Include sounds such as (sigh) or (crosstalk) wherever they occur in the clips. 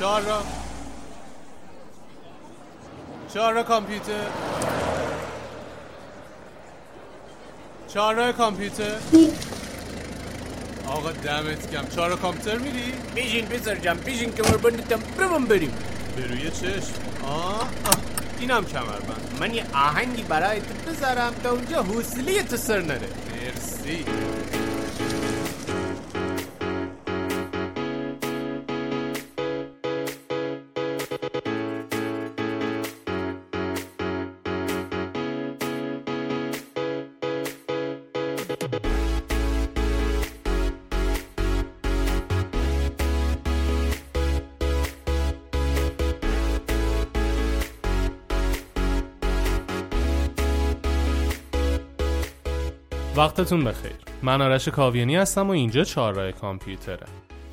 چهار را. چهار را کامپیوتر. چهار را کامپیوتر. آقا دمت کم چهار را کامپیوتر میری؟ بیشین پسر جم بیشین که مربندتم برم بریم. به روی چشم. آه, آه. اینم کمربند. من یه آهنگی برای تو بذارم تا اونجا حوصله تو سر نره. مرسی. وقتتون بخیر. من آرش کاویانی هستم و اینجا چهارراه کامپیوتره.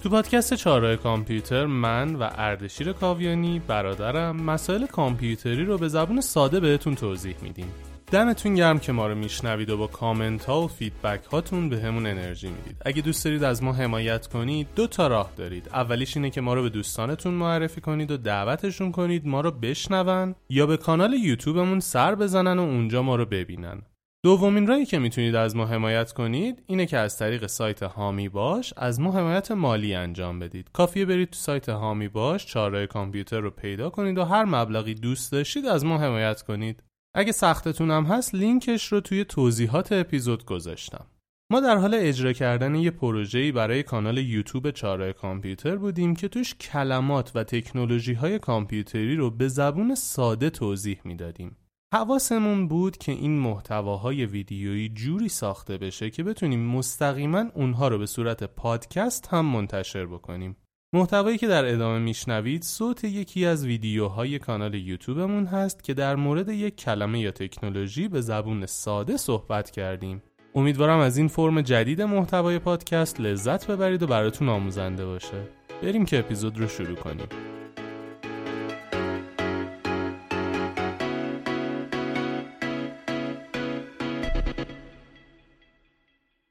تو پادکست چهارراه کامپیوتر من و اردشیر کاویانی برادرم مسائل کامپیوتری رو به زبون ساده بهتون توضیح میدیم. دمتون گرم که ما رو میشنوید و با کامنت ها و feedback هاتون بهمون انرژی می‌دید. اگه دوست دارید از ما حمایت کنید دو تا راه دارید. اولیش اینه که ما رو به دوستانتون معرفی کنید و دعوتشون کنید ما رو بشنون یا به کانال یوتیوبمون سر بزنن و اونجا ما رو ببینن. دومین راهی که می‌تونید از ما حمایت کنید اینه که از طریق سایت هامی باش از ما حمایت مالی انجام بدید. کافیه برید تو سایت هامی باش چاره کامپیوتر رو پیدا کنید و هر مبلغی دوست داشتید از ما حمایت کنید. اگه سختتون هم هست لینکش رو توی توضیحات اپیزود گذاشتم. ما در حال اجرا کردن یه پروژه‌ای برای کانال یوتیوب چاره کامپیوتر بودیم که توش کلمات و تکنولوژی های کامپیوتری رو به زبون ساده توضیح می‌دادیم. حواسمون بود که این محتواهای ویدیویی جوری ساخته بشه که بتونیم مستقیما اونها رو به صورت پادکست هم منتشر بکنیم. محتوایی که در ادامه میشنوید صوت یکی از ویدیوهای کانال یوتیوبمون هست که در مورد یک کلمه یا تکنولوژی به زبون ساده صحبت کردیم. امیدوارم از این فرم جدید محتوای پادکست لذت ببرید و براتون آموزنده باشه. بریم که اپیزود رو شروع کنیم.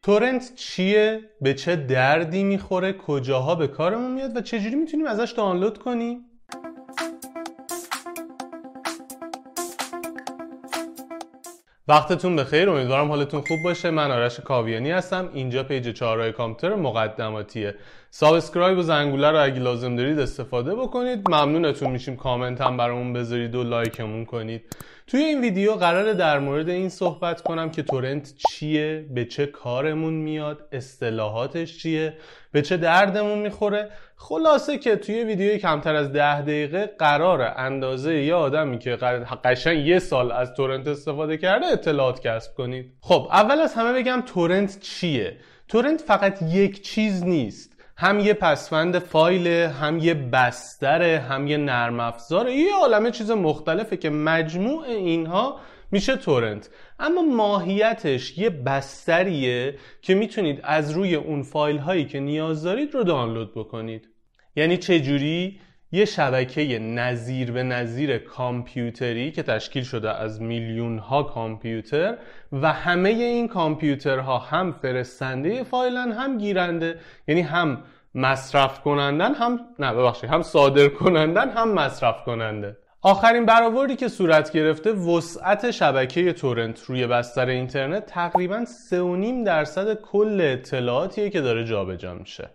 torrent چیه؟ به چه دردی می‌خوره؟ کجاها به کارمون میاد و چجوری می‌تونیم ازش دانلود کنیم؟ وقتتون بخیر امیدوارم حالتون خوب باشه من آرش کاویانی هستم اینجا page چهارراه کامپیوتر مقدماتیه subscribe و زنگوله رو اگه لازم دارید استفاده بکنید ممنونتون میشیم کامنت هم برامون بذارید و like مون کنید توی این ویدیو قراره در مورد این صحبت کنم که torrent چیه به چه کارمون میاد اصطلاحاتش چیه به چه دردمون می‌خوره. خلاصه که توی ویدیوی کمتر از ده دقیقه قرار اندازه یه آدمی که قشنگ یه سال از تورنت استفاده کرده اطلاعات کسب کنید. خب اول از همه بگم تورنت چیه؟ تورنت فقط یک چیز نیست. هم یه پسوند فایل هم یه بستره هم یه نرم افزاره یه عالمه چیز مختلفه که مجموع اینها میشه تورنت. اما ماهیتش یه بستریه که می‌تونید از روی اون فایل هایی که نیاز دارید رو دانلود بکنید. یعنی چه جوری یه شبکه نظیر به نظیر کامپیوتری که تشکیل شده از میلیون ها کامپیوتر و همه این کامپیوترها هم فرستنده فایلن هم گیرنده یعنی هم مصرف کنندن هم نه ببخشید هم صادر کنندن هم مصرف کننده. آخرین برآوردی که صورت گرفته وسعت شبکه تورنت روی بستر اینترنت تقریبا 3.5 درصد کل اطلاعاتیه که داره جابجا میشه.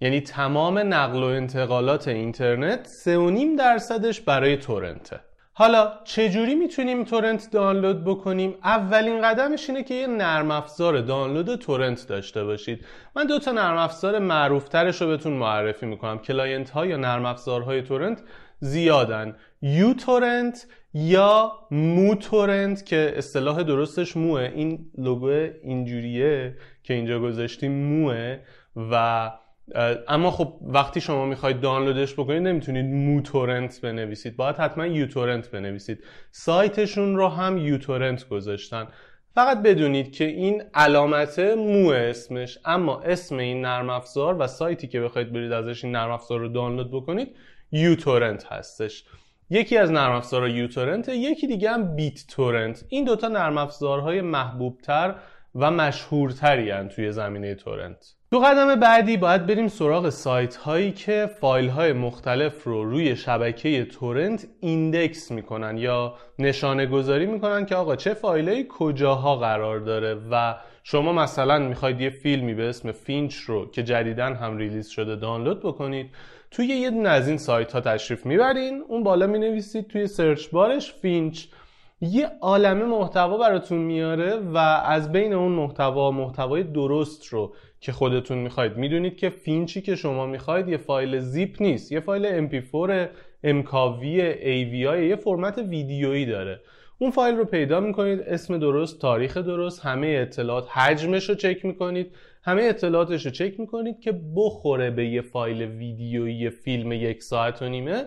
یعنی تمام نقل و انتقالات اینترنت 3.5 درصدش برای torrent ـه. حالا چجوری می‌تونیم torrent دانلود بکنیم؟ اولین قدمش اینه که یه نرم افزار دانلود torrent داشته باشید. من دو تا نرم افزار معروف ترش رو بهتون معرفی می‌کنم. client ها یا نرم افزارهای torrent زیادن. uTorrent یا مو تورنت که اصطلاح درستش موه. این لوگو اینجوریه که اینجا گذاشتیم موه و اما خب وقتی شما می‌خواید دانلودش بکنید نمی‌تونید موتورنت بنویسید. باید حتما یوتورنت بنویسید. سایتشون رو هم یوتورنت گذاشتن. فقط بدونید که این علامت مو اسمش اما اسم این نرم افزار و سایتی که بخواید برید ازش این نرم افزار رو دانلود بکنید uTorrent هستش. یکی از نرم افزارها uTorrent یکی دیگه هم BitTorrent. این دوتا نرم افزارهای محبوب تر و مشهورتری توی زمینه torrent. تو قدم بعدی باید بریم سراغ سایت هایی که فایل های مختلف رو روی شبکه torrent index می‌کنن یا نشانه گذاری می‌کنن که آقا چه فایل کجاها قرار داره و شما مثلا می‌خواید یه فیلمی به اسم Finch رو که جدیدن هم release شده دانلود بکنید توی یه دونه از این سایت ها تشریف می‌برین اون بالا می‌نویسید توی search bar ش Finch یه عالمه محتوا براتون میاره و از بین اون محتوا محتوای درست رو که خودتون می‌خواید می‌دونید که Finch ی که شما می‌خواید یه فایل زیپ نیست یه فایل MP4 MKV AVI یه فرمت ویدیویی داره. اون فایل رو پیدا می‌کنید اسم درست تاریخ درست همه اطلاعات حجمش رو چک می‌کنید همه اطلاعاتش رو چک می‌کنید که بخوره به یه فایل ویدیویی فیلم یک ساعت و نیمه.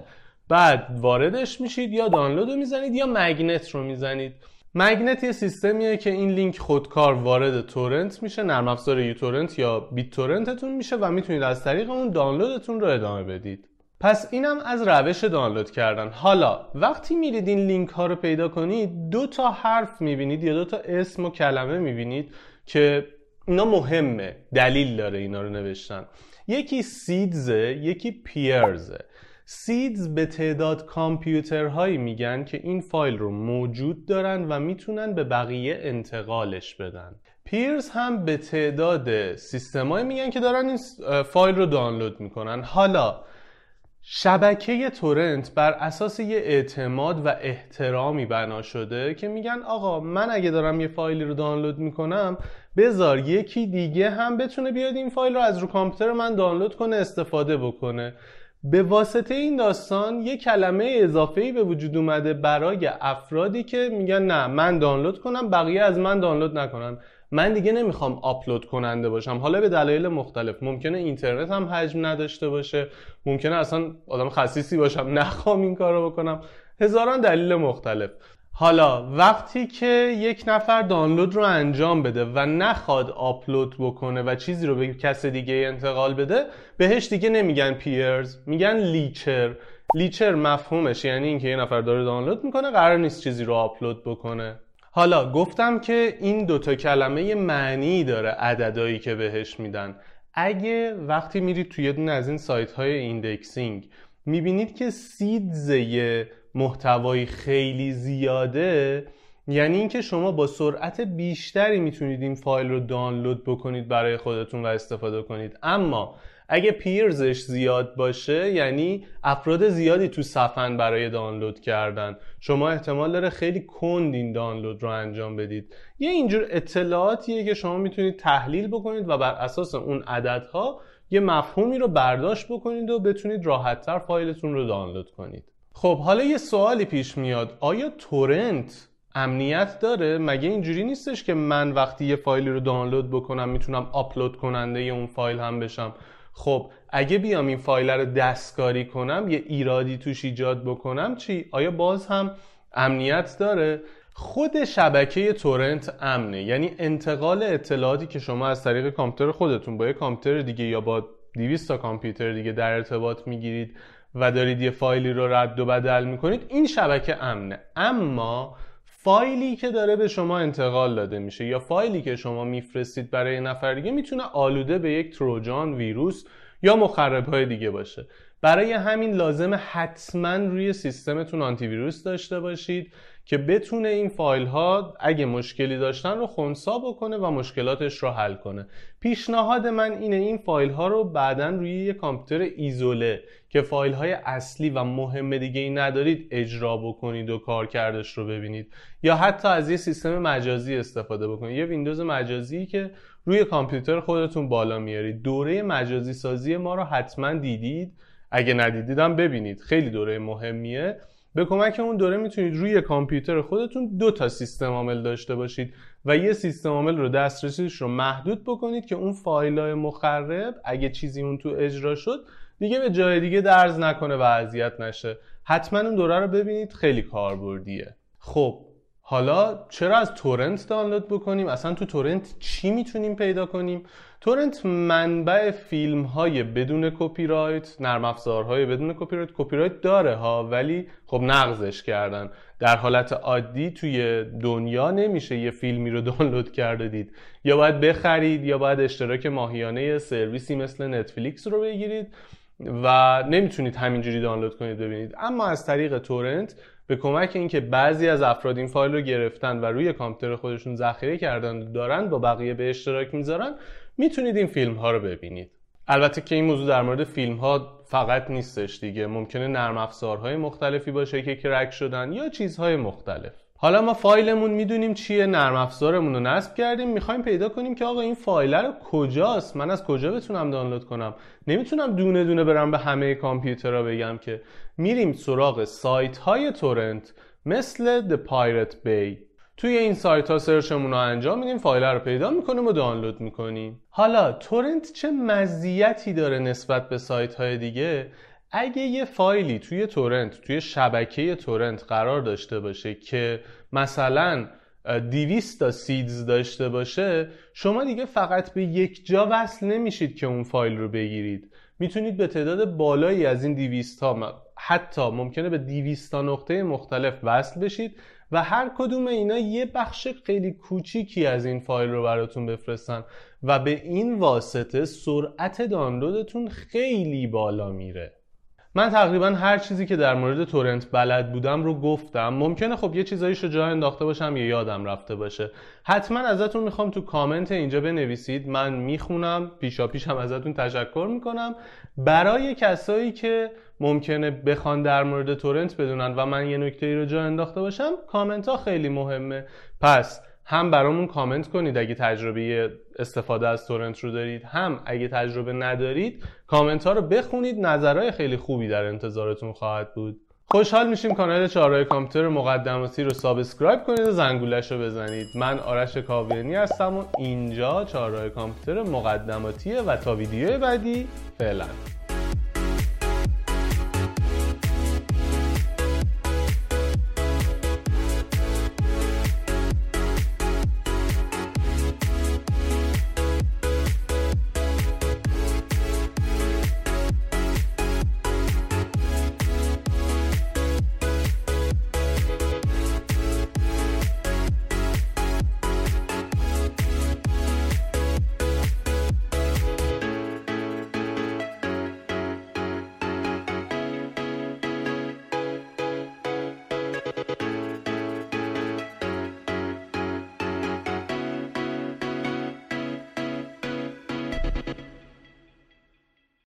بعد واردش میشید یا دانلود رو می‌زنید یا مگنت رو می‌زنید. مگنت یه سیستمیه که این لینک خودکار وارد تورنت میشه نرم افزار یوتورنت یا بیت تورنتتون میشه و می‌تونید از طریق اون دانلودتون رو ادامه بدید. پس اینم از روش دانلود کردن. حالا وقتی میرید این لینک ها رو پیدا کنید دو تا حرف می‌بینید یا دو تا اسم و کلمه می‌بینید که اینا مهمه دلیل داره اینا رو نوشتن. یکی سیدزه یکی پیرزه سیدز به تعداد کامپیوترهایی میگن که این فایل رو موجود دارن و می‌تونن به بقیه انتقالش بدن. پیرز هم به تعداد سیستمایی میگن که دارن این فایل رو دانلود می‌کنن. حالا شبکه تورنت بر اساس یه اعتماد و احترامی بنا شده که میگن آقا من اگه دارم یه فایلی رو دانلود می‌کنم بذار یکی دیگه هم بتونه بیاد این فایل رو از رو کامپیوتر من دانلود کنه استفاده بکنه. به واسطه این داستان یه کلمه اضافه‌ای به وجود اومده برای افرادی که میگن نه من دانلود کنم بقیه از من دانلود نکنن. من دیگه نمی‌خوام آپلود کننده باشم. حالا به دلایل مختلف. ممکنه اینترنت هم حجم نداشته باشه. ممکنه اصلا آدم خصیصی باشم نخوام این کارو بکنم. هزاران دلیل مختلف. حالا وقتی که یک نفر دانلود رو انجام بده و نخواد آپلود بکنه و چیزی رو به کس دیگه انتقال بده بهش دیگه نمیگن peers میگن leecher leecher مفهومش یعنی اینکه یه نفر داره دانلود می‌کنه قرار نیست چیزی رو آپلود بکنه. حالا گفتم که این دوتا کلمه معنی داره عددهایی که بهش میدن. اگه وقتی میرید توی دونه از این سایت های indexing می‌بینید که سیدز محتوایی خیلی زیاده یعنی اینکه شما با سرعت بیشتری می‌تونید این فایل رو دانلود بکنید برای خودتون و استفاده کنید. اما اگه پیرزش زیاد باشه یعنی افراد زیادی تو صفن برای دانلود کردن. شما احتمال داره خیلی کند این دانلود رو انجام بدید. یه اینجور اطلاعاتیه که شما می‌تونید تحلیل بکنید و بر اساس اون عددها یه مفهومی رو برداشت بکنید و بتونید راحتتر فایلتون رو دانلود کنید. خب حالا یه سوالی پیش میاد. آیا تورنت امنیت داره؟ مگه اینجوری نیستش که من وقتی یه فایلی رو دانلود بکنم می‌تونم آپلود کننده اون فایل هم بشم؟ خب اگه بیام این فایل رو دستکاری کنم یه ایرادی توش ایجاد بکنم چی؟ آیا باز هم امنیت داره؟ خود شبکه تورنت امنه. یعنی انتقال اطلاعاتی که شما از طریق کامپیوتر خودتون با یه کامپیوتر دیگه یا با 200 تا کامپیوتر دیگه در ارتباط می‌گیرید و دارید یه فایلی رو رد و بدل می‌کنید این شبکه امنه. اما فایلی که داره به شما انتقال داده میشه یا فایلی که شما میفرستید برای نفر دیگه می‌تونه آلوده به یک تروجان ویروس یا مخرب های دیگه باشه. برای همین لازم حتما روی سیستمتون آنتی ویروس داشته باشید که بتونه این فایل ها اگه مشکلی داشتن رو خونسا بکنه و مشکلاتش رو حل کنه. پیشنهاد من اینه این فایل ها رو بعدا روی یه کامپیوتر ایزوله که فایل های اصلی و مهم دیگه ای ندارید اجرا بکنید و کار کردش رو ببینید. یا حتی از یه سیستم مجازی استفاده بکنید. یه ویندوز مجازی که روی کامپیوتر خودتون بالا میارید. دوره مجازی سازی ما رو حتما دیدید. اگه ندیدیدم ببینید. خیلی دوره مهمیه. به کمک اون دوره می‌تونید روی کامپیوتر خودتون دو تا سیستم عامل داشته باشید و یه سیستم عامل رو دسترسیش رو محدود بکنید که اون فایل های مخرب اگه چیزی اون تو اجرا شد دیگه به جای دیگه درز نکنه و اذیت نشه. حتما اون دوره رو ببینید خیلی کاربردیه. خب حالا چرا از تورنت دانلود بکنیم؟ اصلا تو تورنت چی می‌تونیم پیدا کنیم؟ تورنت منبع فیلم های بدون کپی رایت نرم افزارهای بدون کپی رایت کپی رایت داره ها ولی خب نقضش کردن. در حالت عادی توی دنیا نمیشه یه فیلمی رو (laughs) دانلود کرده دید. یا باید بخرید یا باید اشتراک ماهیانه سرویسی مثل نتفلیکس رو بگیرید و نمی‌تونید همینجوری دانلود کنید ببینید. اما از طریق تورنت به کمک اینکه بعضی از افراد این فایل رو گرفتن و روی کامپیوتر خودشون ذخیره کردن و دارن با بقیه به اشتراک می‌ذارن می‌تونید این فیلم ها رو ببینید. البته که این موضوع در مورد فیلم ها فقط نیستش دیگه. ممکنه نرم افزارهای مختلفی باشه که کرک شدن یا چیزهای مختلف. حالا ما فایلمون می‌دونیم چیه نرم افزارمون رو نصب کردیم می‌خوایم پیدا کنیم که آقا این فایل رو کجاست؟ من از کجا بتونم دانلود کنم؟ نمی‌تونم دونه دونه برم به همه کامپیوترها بگم که میریم سراغ سایت های تورنت مثل The Pirate Bay. توی این سایت ها سرچمون رو انجام میدیم فایل رو پیدا می‌کنیم و دانلود می‌کنیم. حالا تورنت چه مزیتی داره نسبت به سایت های دیگه؟ اگه یه فایلی توی تورنت توی شبکه تورنت قرار داشته باشه که مثلا 200 تا سیدز داشته باشه شما دیگه فقط به یک جا وصل نمیشید که اون فایل رو بگیرید. می‌تونید به تعداد بالایی از این 200 تا حتی ممکنه به 200 تا نقطه مختلف وصل بشید. و هر کدوم اینا یه بخش خیلی کوچیکی از این فایل رو براتون بفرستن و به این واسطه سرعت دانلودتون خیلی بالا میره. من تقریبا هر چیزی که در مورد تورنت بلد بودم رو گفتم. ممکنه خب یه چیزاییشو جا انداخته باشم یا یادم رفته باشه. حتما ازتون می‌خوام تو کامنت اینجا بنویسید. من می‌خونم پیشا پیشم ازتون تشکر می‌کنم. برای کسایی که ممکنه بخوان در مورد تورنت بدونن و من یه نکته رو جا انداخته باشم کامنت ها خیلی مهمه. پس هم برامون کامنت کنید اگه تجربه استفاده از تورنت رو دارید هم اگه تجربه ندارید کامنت ها رو بخونید نظرهای خیلی خوبی در انتظارتون خواهد بود. خوشحال میشیم کانال چهارراه کامپیوتر مقدماتی رو subscribe کنید و زنگولش رو بزنید. من آرش کاویانی هستم و اینجا چهارراه کامپیوتر مقدماتیه و تا ویدیو بعدی فعلا.